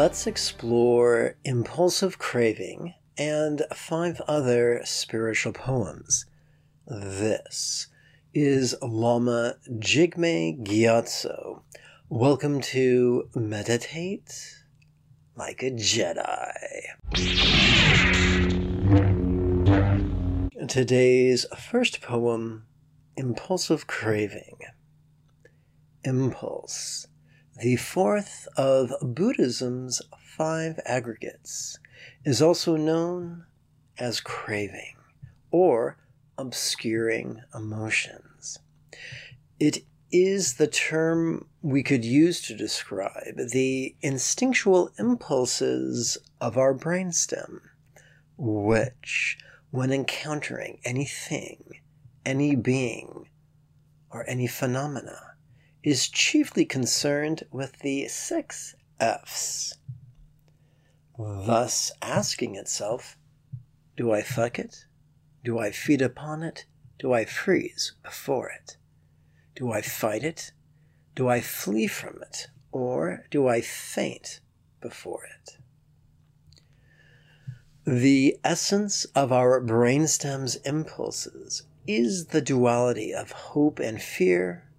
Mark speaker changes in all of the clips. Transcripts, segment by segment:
Speaker 1: let's explore impulsive craving and five other spiritual poems. This is Lama Jigme Gyatso. Welcome to Meditate Like a Jedi. Today's first poem Impulsive Craving. Impulse the fourth of Buddhism's five aggregates is also known as craving or obscuring emotions. It is the term we could use to describe the instinctual impulses of our brainstem, which, when encountering anything, any being, or any phenomena, is chiefly concerned with the six F's, thus asking itself, do I fuck it? Do I feed upon it? Do I freeze before it? Do I fight it? Do I flee from it? Or do I faint before it? The essence of our brainstem's impulses is the duality of hope and fear,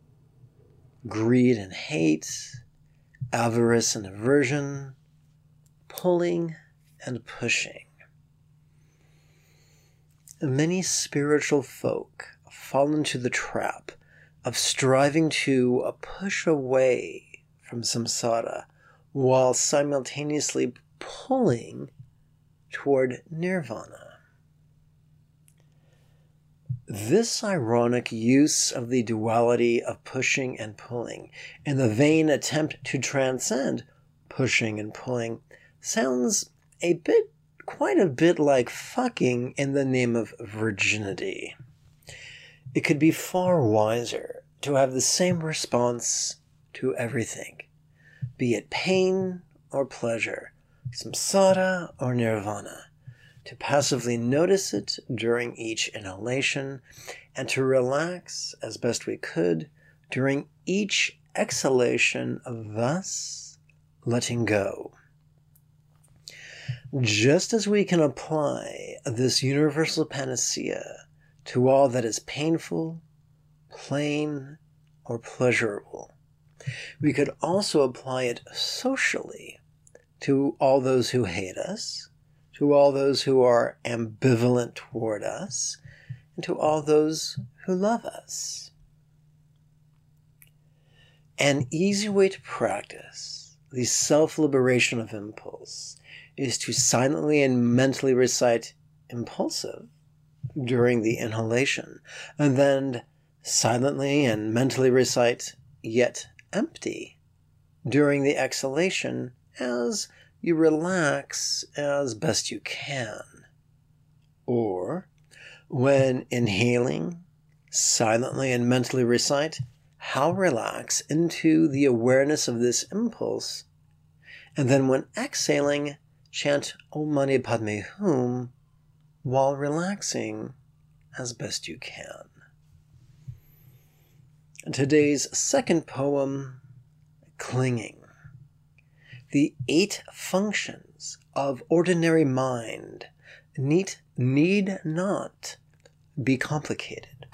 Speaker 1: greed and hate, avarice and aversion, pulling and pushing. Many spiritual folk fall into the trap of striving to uh, push away from samsara while simultaneously pulling toward nirvana. This ironic use of the duality of pushing and pulling in the vain attempt to transcend pushing and pulling sounds a bit, quite a bit like fucking in the name of virginity. It could be far wiser to have the same response to everything, be it pain or pleasure, samsara or nirvana to passively notice it during each inhalation, and to relax as best we could during each exhalation, thus letting go. Just as we can apply this universal panacea to all that is painful, plain, or pleasurable, we could also apply it socially to all those who hate us to all those who are ambivalent toward us, and to all those who love us. An easy way to practice the self liberation of impulse is to silently and mentally recite impulsive during the inhalation, and then silently and mentally recite yet empty during the exhalation as you relax as best you can. Or, when inhaling, silently and mentally recite, how relax into the awareness of this impulse. And then when exhaling, chant Om Mani Padme Hum while relaxing as best you can. Today's second poem, Clinging the eight functions of ordinary mind need, need not be complicated.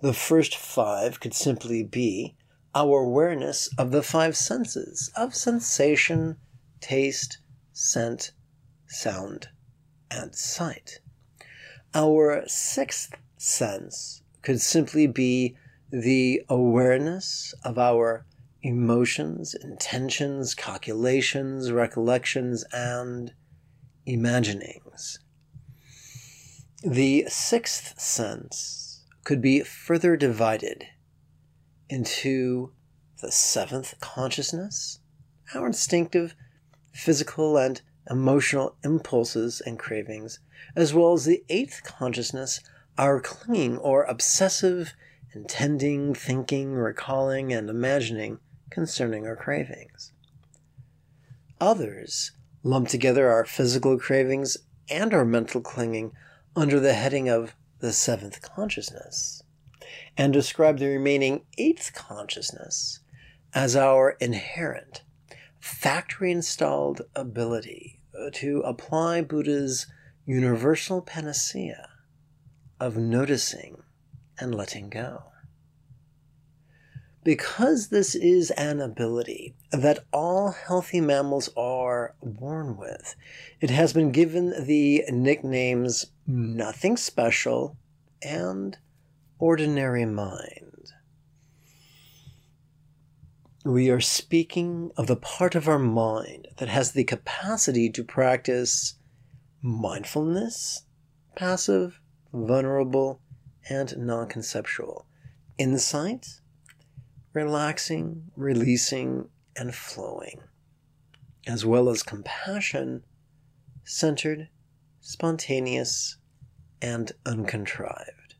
Speaker 1: The first five could simply be our awareness of the five senses of sensation, taste, scent, sound, and sight. Our sixth sense could simply be the awareness of our emotions, intentions, calculations, recollections, and imaginings. The sixth sense could be further divided into the seventh consciousness, our instinctive, physical, and emotional impulses and cravings, as well as the eighth consciousness, our clinging or obsessive, intending, thinking, recalling, and imagining concerning our cravings. Others lump together our physical cravings and our mental clinging under the heading of the seventh consciousness, and describe the remaining eighth consciousness as our inherent, factory installed ability to apply Buddha's universal panacea of noticing and letting go. Because this is an ability that all healthy mammals are born with, it has been given the nicknames nothing special and ordinary mind. We are speaking of the part of our mind that has the capacity to practice mindfulness, passive, vulnerable, and non conceptual, insight, relaxing, releasing, and flowing, as well as compassion, centered, spontaneous, and uncontrived.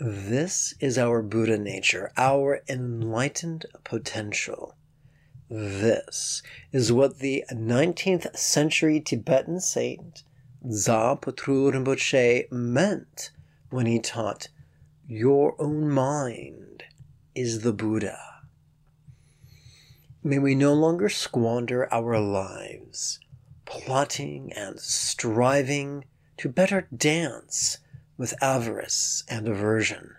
Speaker 1: This is our Buddha nature, our enlightened potential. This is what the 19th century Tibetan saint Dza Patrul Rinpoche meant when he taught, Your own mind is the Buddha. May we no longer squander our lives plotting and striving to better dance with avarice and aversion,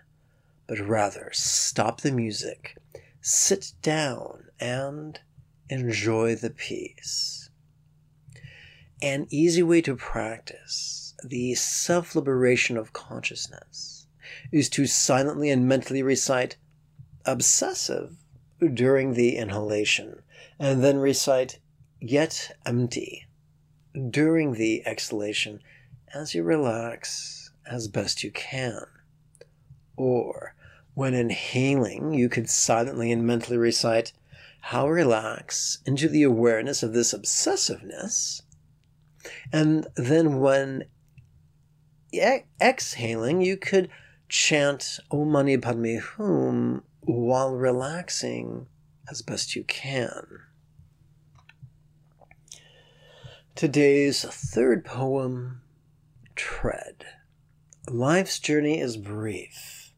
Speaker 1: but rather stop the music, sit down, and enjoy the peace. An easy way to practice the self liberation of consciousness is to silently and mentally recite obsessive during the inhalation, and then recite yet empty during the exhalation as you relax as best you can. Or when inhaling, you could silently and mentally recite how relax into the awareness of this obsessiveness. And then when exhaling, you could chant Om Mani Padme Hum while relaxing as best you can. Today's third poem, Tread. Life's journey is brief.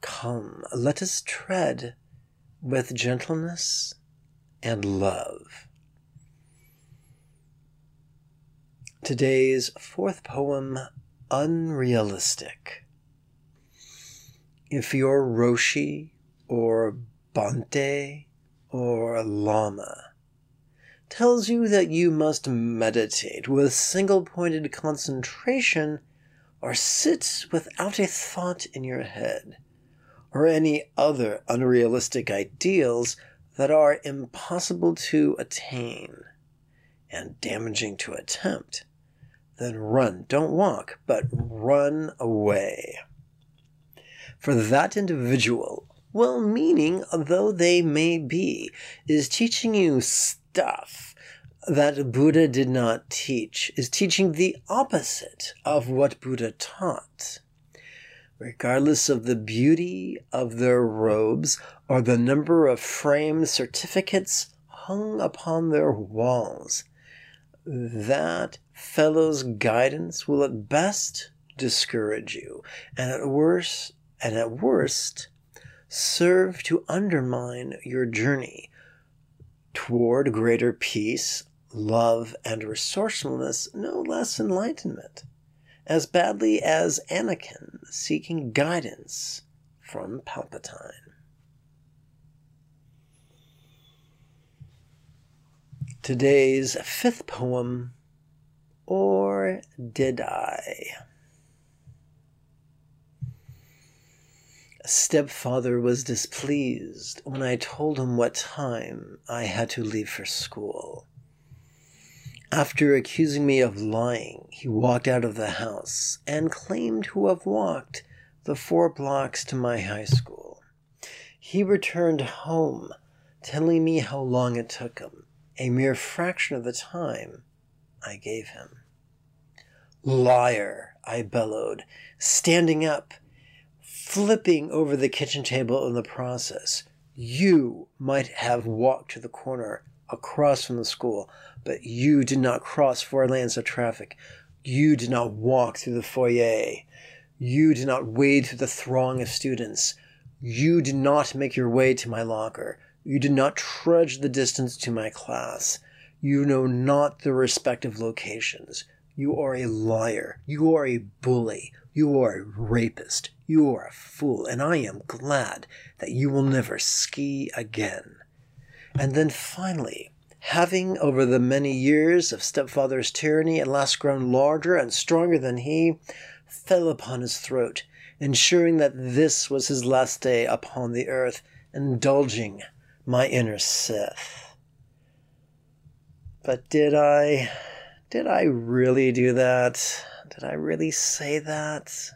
Speaker 1: Come, let us tread with gentleness and love. Today's fourth poem, Unrealistic. If your Roshi or Bhante or Lama tells you that you must meditate with single pointed concentration or sit without a thought in your head, or any other unrealistic ideals that are impossible to attain and damaging to attempt, then run. Don't walk, but run away. For that individual, well meaning though they may be, is teaching you stuff that Buddha did not teach, is teaching the opposite of what Buddha taught. Regardless of the beauty of their robes or the number of framed certificates hung upon their walls, that fellow's guidance will at best discourage you, and at worst, and at worst, serve to undermine your journey toward greater peace, love, and resourcefulness, no less enlightenment, as badly as Anakin seeking guidance from Palpatine. Today's fifth poem, Or Did I? Stepfather was displeased when I told him what time I had to leave for school. After accusing me of lying, he walked out of the house and claimed to have walked the four blocks to my high school. He returned home, telling me how long it took him, a mere fraction of the time I gave him. Liar, I bellowed, standing up flipping over the kitchen table in the process. You might have walked to the corner across from the school, but you did not cross four lanes of traffic. You did not walk through the foyer. You did not wade through the throng of students. You did not make your way to my locker. You did not trudge the distance to my class. You know not the respective locations. You are a liar. You are a bully. You are a rapist. You are a fool. And I am glad that you will never ski again. And then finally, having over the many years of stepfather's tyranny at last grown larger and stronger than he, fell upon his throat, ensuring that this was his last day upon the earth, indulging my inner Sith. But did I did I really do that? Did I really say that?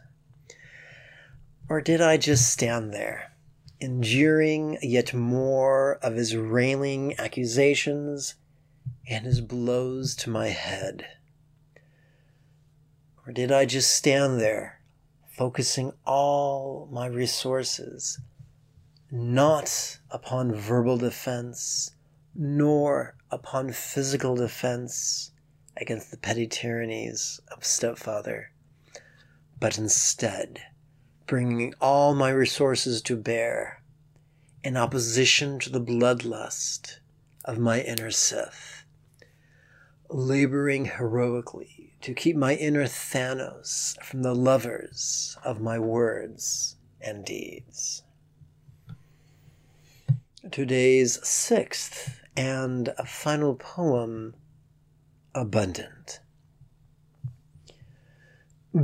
Speaker 1: Or did I just stand there, enduring yet more of his railing accusations and his blows to my head? Or did I just stand there, focusing all my resources not upon verbal defense, nor upon physical defense, against the petty tyrannies of stepfather, but instead bringing all my resources to bear in opposition to the bloodlust of my inner Sith, laboring heroically to keep my inner Thanos from the lovers of my words and deeds. Today's sixth and final poem abundant.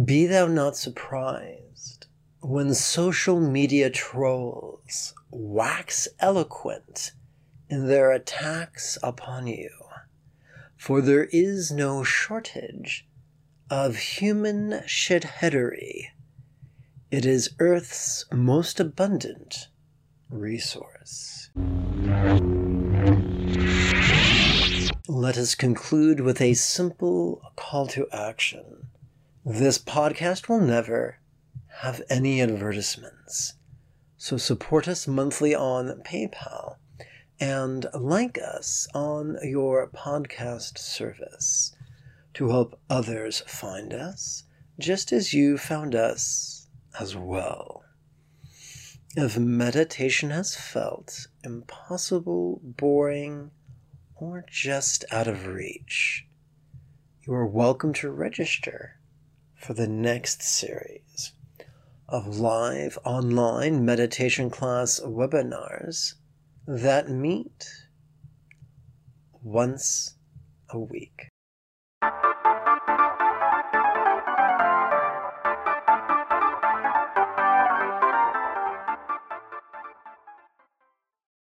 Speaker 1: Be thou not surprised when social media trolls wax eloquent in their attacks upon you, for there is no shortage of human shitheadery. It is Earth's most abundant resource. Let us conclude with a simple call to action. This podcast will never have any advertisements. So support us monthly on PayPal and like us on your podcast service to help others find us just as you found us as well. If meditation has felt impossible, boring, or just out of reach, you are welcome to register for the next series of live online meditation class webinars that meet once a week.